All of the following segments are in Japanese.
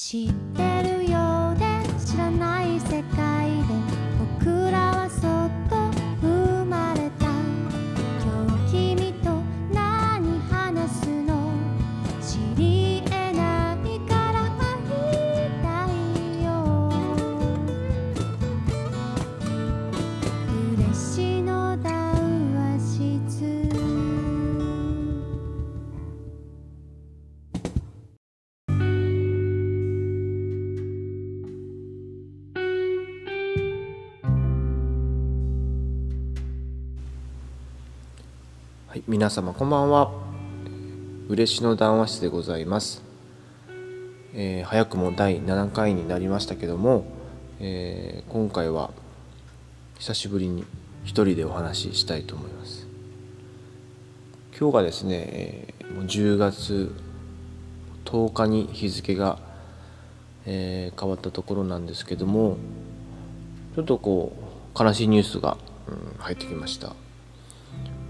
知ってる？皆様こんばんは。嬉しの談話室でございます。えー早くも第7回になりましたけども、えー今回は久しぶりに一人でお話ししたいと思います。今日がですね、えーもう10月10日に日付が、えー変わったところなんですけども、ちょっとこう悲しいニュースが、うん入ってきました。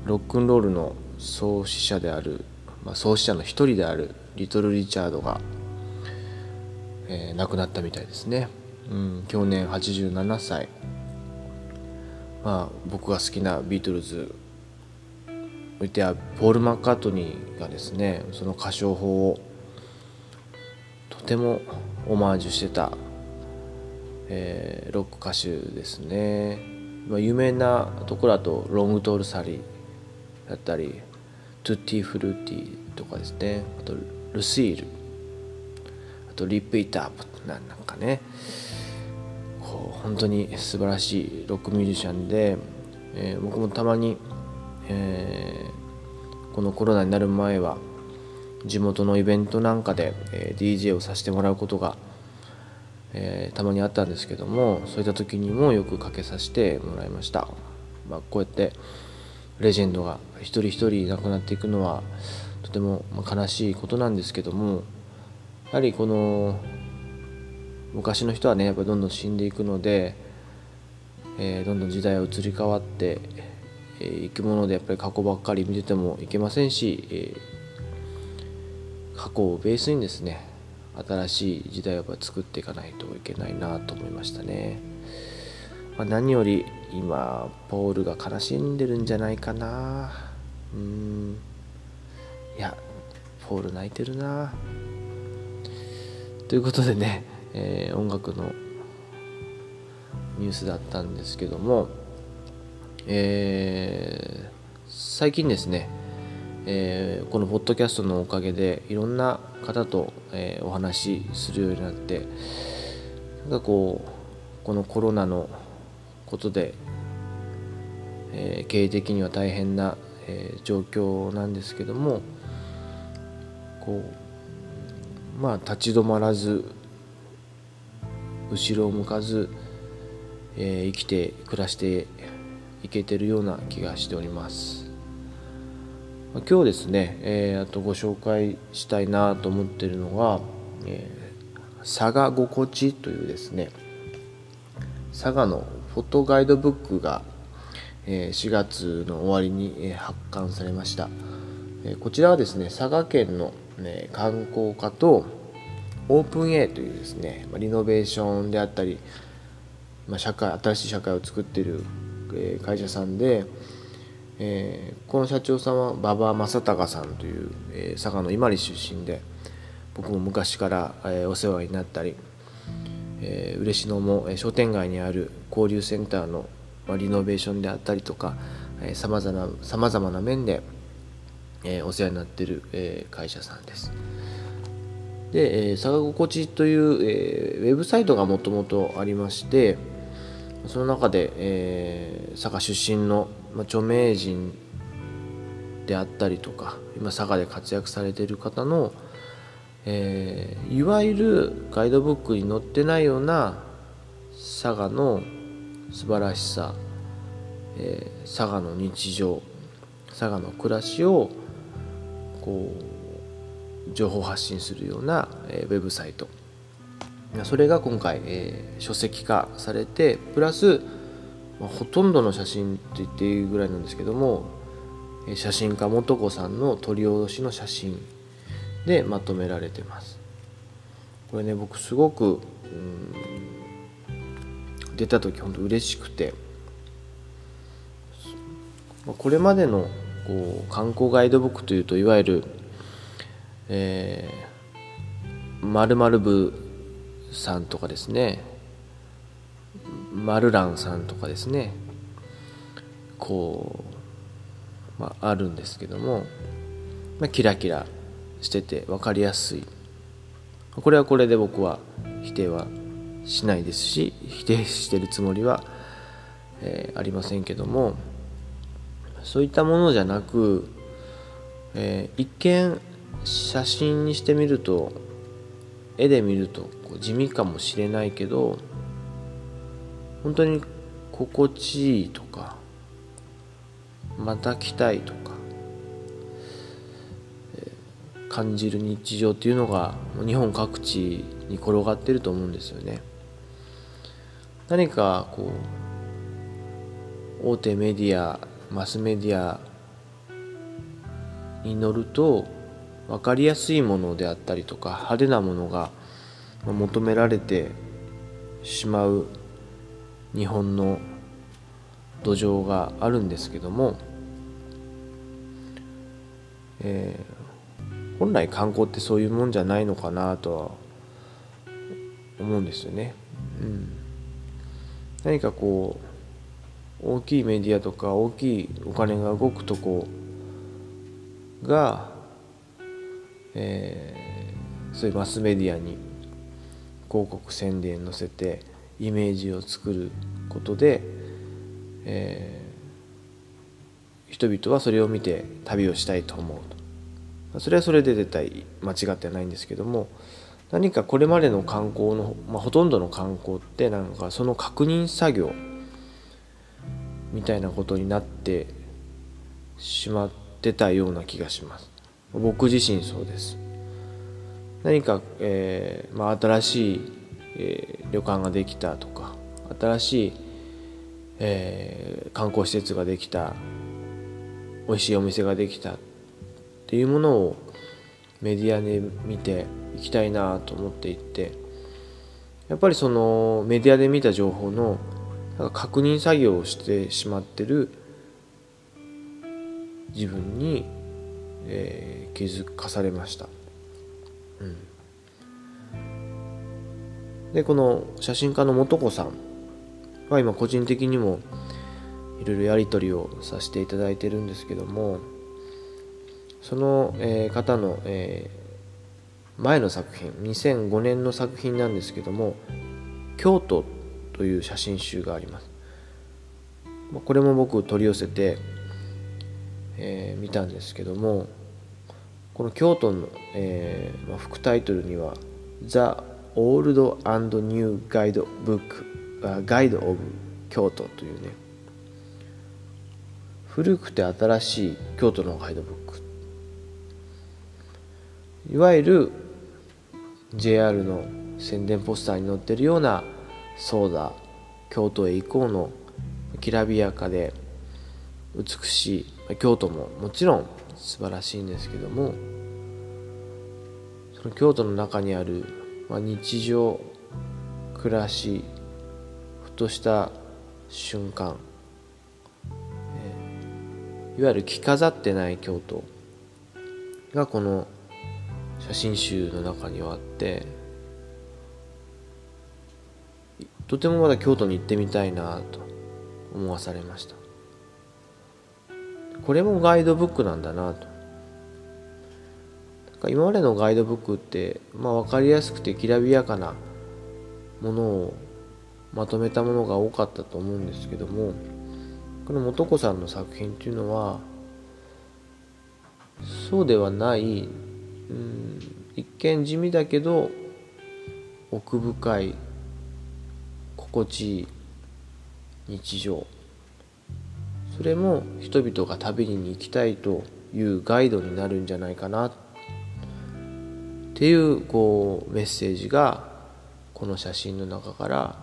ロックンロールの創始者である、まあ、創始者の一人であるリトル・リチャードが、えー亡くなったみたいですね、うん、去年87歳。まあ僕が好きなビートルズおいてはポール・マッカートニーがですねその歌唱法をとてもオマージュしてた、えーロック歌手ですね、まあ、有名なところだとロングトール・サリー。だったりトゥッティ・フルーティーとかですね。あとルシール。あとリップ・イタープなんかね。こう本当に素晴らしいロックミュージシャンで、えー僕もたまに、えーこのコロナになる前は地元のイベントなんかで、えー DJ をさせてもらうことが、えーたまにあったんですけどもそういった時にもよくかけさせてもらいました、まあ、こうやってレジェンドが一人一人亡くなっていくのはとても悲しいことなんですけどもやはりこの昔の人はねやっぱどんどん死んでいくので、えーどんどん時代は移り変わってえーいくものでやっぱり過去ばっかり見ててもいけませんし、えー過去をベースにですね新しい時代をやっぱ作っていかないといけないなと思いましたね。まあ、何より今ポールが悲しんでるんじゃないかな。うん。いやポール泣いてるな。ということでね、えー音楽のニュースだったんですけども、えー最近ですね、えーこのポッドキャストのおかげでいろんな方と、えーお話しするようになってなんかこうこのコロナのことで、えー経営的には大変な、えー状況なんですけどもこうまあ立ち止まらず後ろを向かず、えー生きて暮らしていけてるような気がしております。まあ今日ですね、えーあとご紹介したいなと思ってるのが、えー佐賀心地というですね佐賀のフォトガイドブックが、4月の終わりに、発刊されました、こちらはですね佐賀県の、観光課とオープン A というですねリノベーションであったり、社会新しい社会を作っている、会社さんで、この社長さんは馬場正隆さんという、佐賀の伊万里出身で僕も昔から、お世話になったり、えー嬉野もえ商店街にある交流センターの、ま、リノベーションであったりとかさまざまな様々な面で、えーお世話になってる、えー会社さんです。で、えー佐賀心地という、えーウェブサイトがもともとありましてその中で、えー佐賀出身の、まあ、著名人であったりとか今佐賀で活躍されている方の、えーいわゆるガイドブックに載ってないような佐賀の素晴らしさ、えー佐賀の日常佐賀の暮らしをこう情報発信するような、えーウェブサイト。それが今回、えー書籍化されてプラス、まあほとんどの写真と言っていいぐらいなんですけども写真家素子さんの撮り下ろしの写真。でまとめられてます。これね僕すごく、うん、出た時本当嬉しくて。これまでのこう観光ガイドブックというといわゆるえー、〇〇部さんとかですね。丸蘭さんとかですね。こう、まあ、あるんですけども、まあ、キラキラしてて分かりやすい。これはこれで僕は否定はしないですし否定してるつもりは、えー、ありませんけどもそういったものじゃなく、えー、一見写真にしてみると絵で見るとこう地味かもしれないけど本当に心地いいとかまた来たいとか、感じる日常っていうのが日本各地に転がってると思うんですよね。何かこう大手メディアマスメディアに乗ると分かりやすいものであったりとか派手なものが求められてしまう日本の土壌があるんですけども、えー、本来観光ってそういうもんじゃないのかなとは思うんですよね。うん、何かこう大きいメディアとか大きいお金が動くとこがえー、そういうマスメディアに広告宣伝載せてイメージを作ることで、えー、人々はそれを見て旅をしたいと思うとそれはそれで絶対間違ってないんですけども何かこれまでの観光の、まあ、ほとんどの観光ってなんかその確認作業みたいなことになってしまってたような気がします。僕自身そうです。何か、えーまあ、新しい、えー、旅館ができたとか新しい、えー、観光施設ができた美味しいお店ができたっていうものをメディアで見ていきたいなと思っていてやっぱりそのメディアで見た情報のなんか確認作業をしてしまってる自分にえー、気づかされました、うん、でこの写真家の素子さんは今個人的にもいろいろやり取りをさせていただいてるんですけどもその、えー、方の、えー、前の作品2005年の作品なんですけども「京都」という写真集があります。これも僕取り寄せて、えー、見たんですけどもこの京都の、えーまあ、副タイトルには「The Old and New Guide Book」「Guide of 京都」というね古くて新しい京都のガイドブック。いわゆる JR の宣伝ポスターに載ってるようなそうだ京都へ行こうのきらびやかで美しい京都ももちろん素晴らしいんですけどもその京都の中にある、まあ、日常暮らしふとした瞬間、えー、いわゆる着飾ってない京都がこの写真集の中にはあってとてもまだ京都に行ってみたいなと思わされました。これもガイドブックなんだなと。今までのガイドブックって、まあ、分かりやすくてきらびやかなものをまとめたものが多かったと思うんですけどもこの素子さんの作品っていうのはそうではないうん。一見地味だけど奥深い心地いい日常。それも人々が旅に行きたいというガイドになるんじゃないかな。っていうこうメッセージがこの写真の中から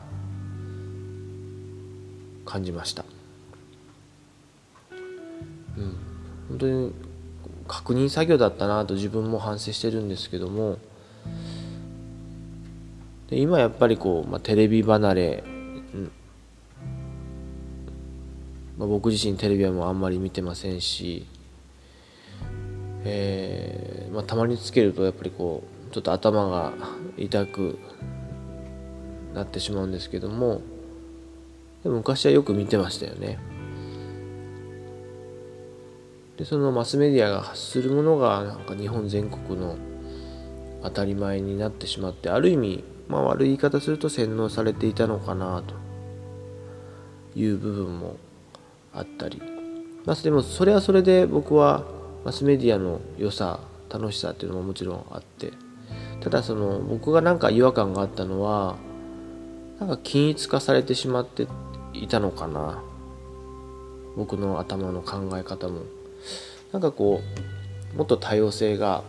感じました。うん、本当に確認作業だったなと自分も反省してるんですけどもで今やっぱりこう、まあ、テレビ離れ、うん。まあ、僕自身テレビはもうあんまり見てませんし、えーまあ、たまにつけるとやっぱりこうちょっと頭が痛くなってしまうんですけどもでも昔はよく見てましたよね。でそのマスメディアが発するものがなんか日本全国の当たり前になってしまってある意味まあ悪い言い方すると洗脳されていたのかなと。いう部分もあったり。まあでもそれはそれで僕はマスメディアの良さ楽しさっていうのももちろんあって。ただその僕がなんか違和感があったのはなんか均一化されてしまっていたのかな。僕の頭の考え方も。なんかこうもっと多様性が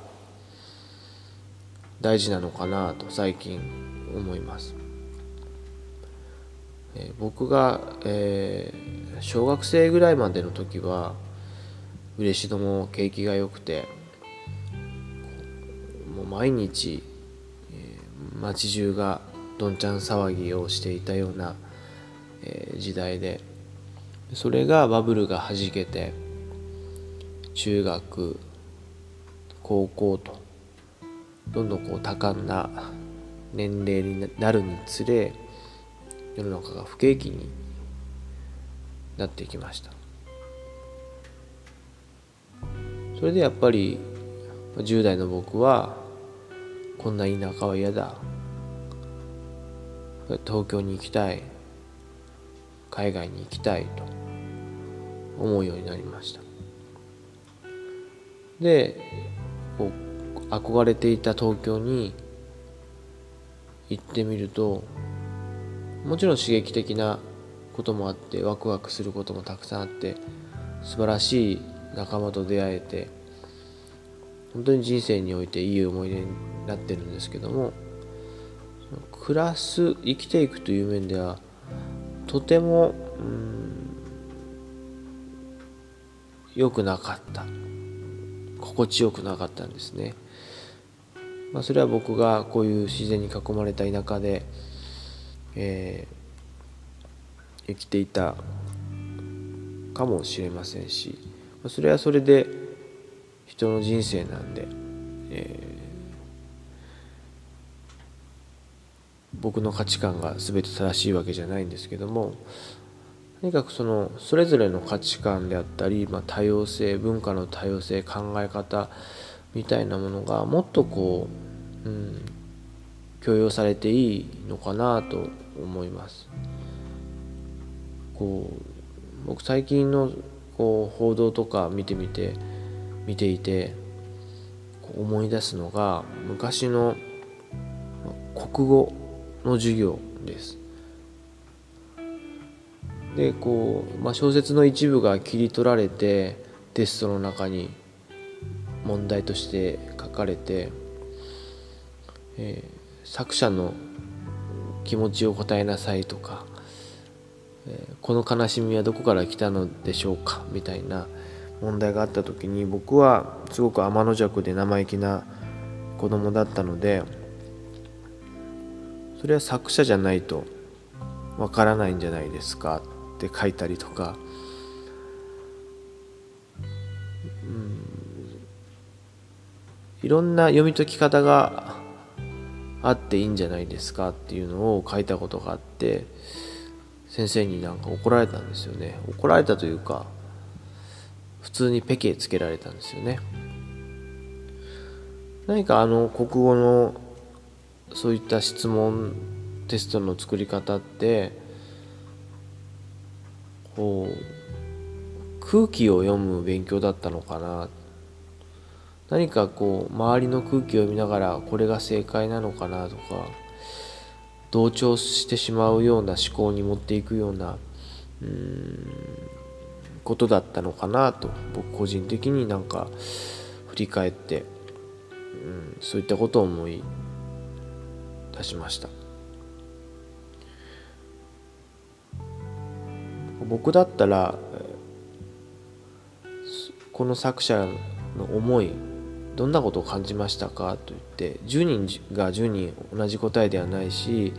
大事なのかなと最近思います、えー、僕が、えー、小学生ぐらいまでの時は嬉野も景気が良くてもう毎日、えー、街中がどんちゃん騒ぎをしていたような、えー、時代でそれがバブルがはじけて中学高校とどんどんこう多感な年齢になるにつれ世の中が不景気になっていきました。それでやっぱり10代の僕はこんな田舎は嫌だ。東京に行きたい。海外に行きたいと思うようになりました。で憧れていた東京に行ってみるともちろん刺激的なこともあってワクワクすることもたくさんあって素晴らしい仲間と出会えて本当に人生においていい思い出になってるんですけども暮らす生きていくという面ではとても良くなかった。心地よくなかったんですね、まあ、それは僕がこういう自然に囲まれた田舎で、えー、生きていたかもしれませんしそれはそれで人の人生なんで、えー、僕の価値観が全て正しいわけじゃないんですけどもとにかくそのそれぞれの価値観であったり、まあ、多様性文化の多様性考え方みたいなものがもっとこう、うん、許容されていいのかなと思います。こう僕最近のこう報道とか見てみて見ていて思い出すのが昔の国語の授業です。でこう、まあ、小説の一部が切り取られてテストの中に問題として書かれて、えー、作者の気持ちを答えなさいとか、えー、この悲しみはどこから来たのでしょうかみたいな問題があった時に僕はすごく天の弱で生意気な子供だったのでそれは作者じゃないとわからないんじゃないですか。って書いたりとか、うん、いろんな読み解き方があっていいんじゃないですかっていうのを書いたことがあって先生になんか怒られたんですよね。怒られたというか普通にペケつけられたんですよね。何かあの国語のそういった質問テストの作り方って空気を読む勉強だったのかな何かこう周りの空気を読みながらこれが正解なのかなとか同調してしまうような思考に持っていくようなうんことだったのかなと僕個人的になんか振り返って、うん、そういったことを思い出しました。僕だったらこの作者の思いどんなことを感じましたかと言って10人が10人同じ答えではないし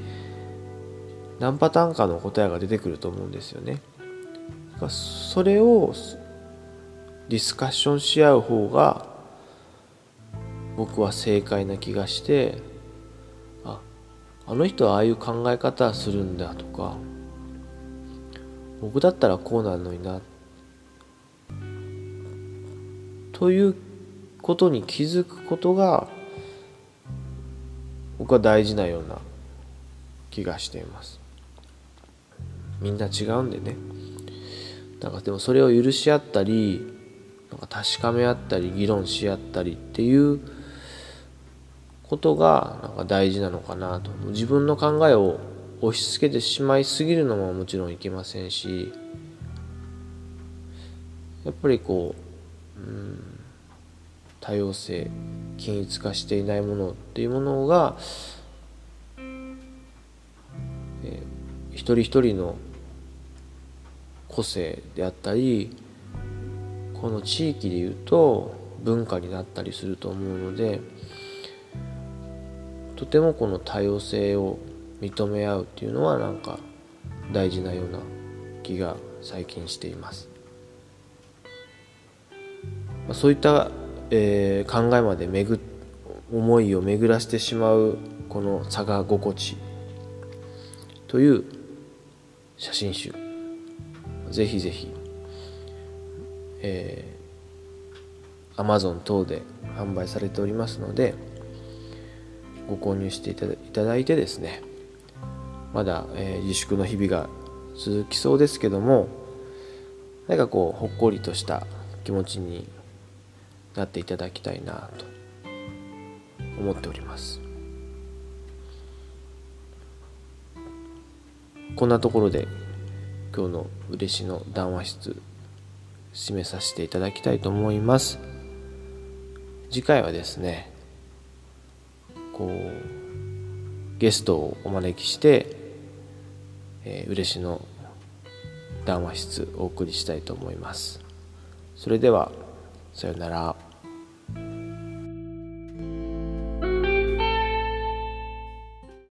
何パターンかの答えが出てくると思うんですよね。それをディスカッションし合う方が僕は正解な気がしてああの人はああいう考え方するんだとか僕だったらこうなるのにな。ということに気づくことが僕は大事なような気がしています。みんな違うんでね。なんかでもそれを許し合ったりなんか確かめ合ったり議論し合ったりっていうことがなんか大事なのかなと。自分の考えを押し付けてしまいすぎるのももちろんいけませんしやっぱりこう、うん、多様性均一化していないものっていうものが、えー、一人一人の個性であったりこの地域でいうと文化になったりすると思うのでとてもこの多様性を認め合うっていうのはなんか大事なような気が最近しています。まそういった、えー、考えまで巡思いを巡らしてしまうこの佐賀心地という写真集ぜひぜひ、えー、Amazon 等で販売されておりますのでご購入していただいてですねまだ、えー、自粛の日々が続きそうですけども何かこうほっこりとした気持ちになっていただきたいなと思っております。こんなところで今日の嬉しの談話室締めさせていただきたいと思います。次回はですねこうゲストをお招きして、えー、嬉しの談話室お送りしたいと思います。それではさようなら。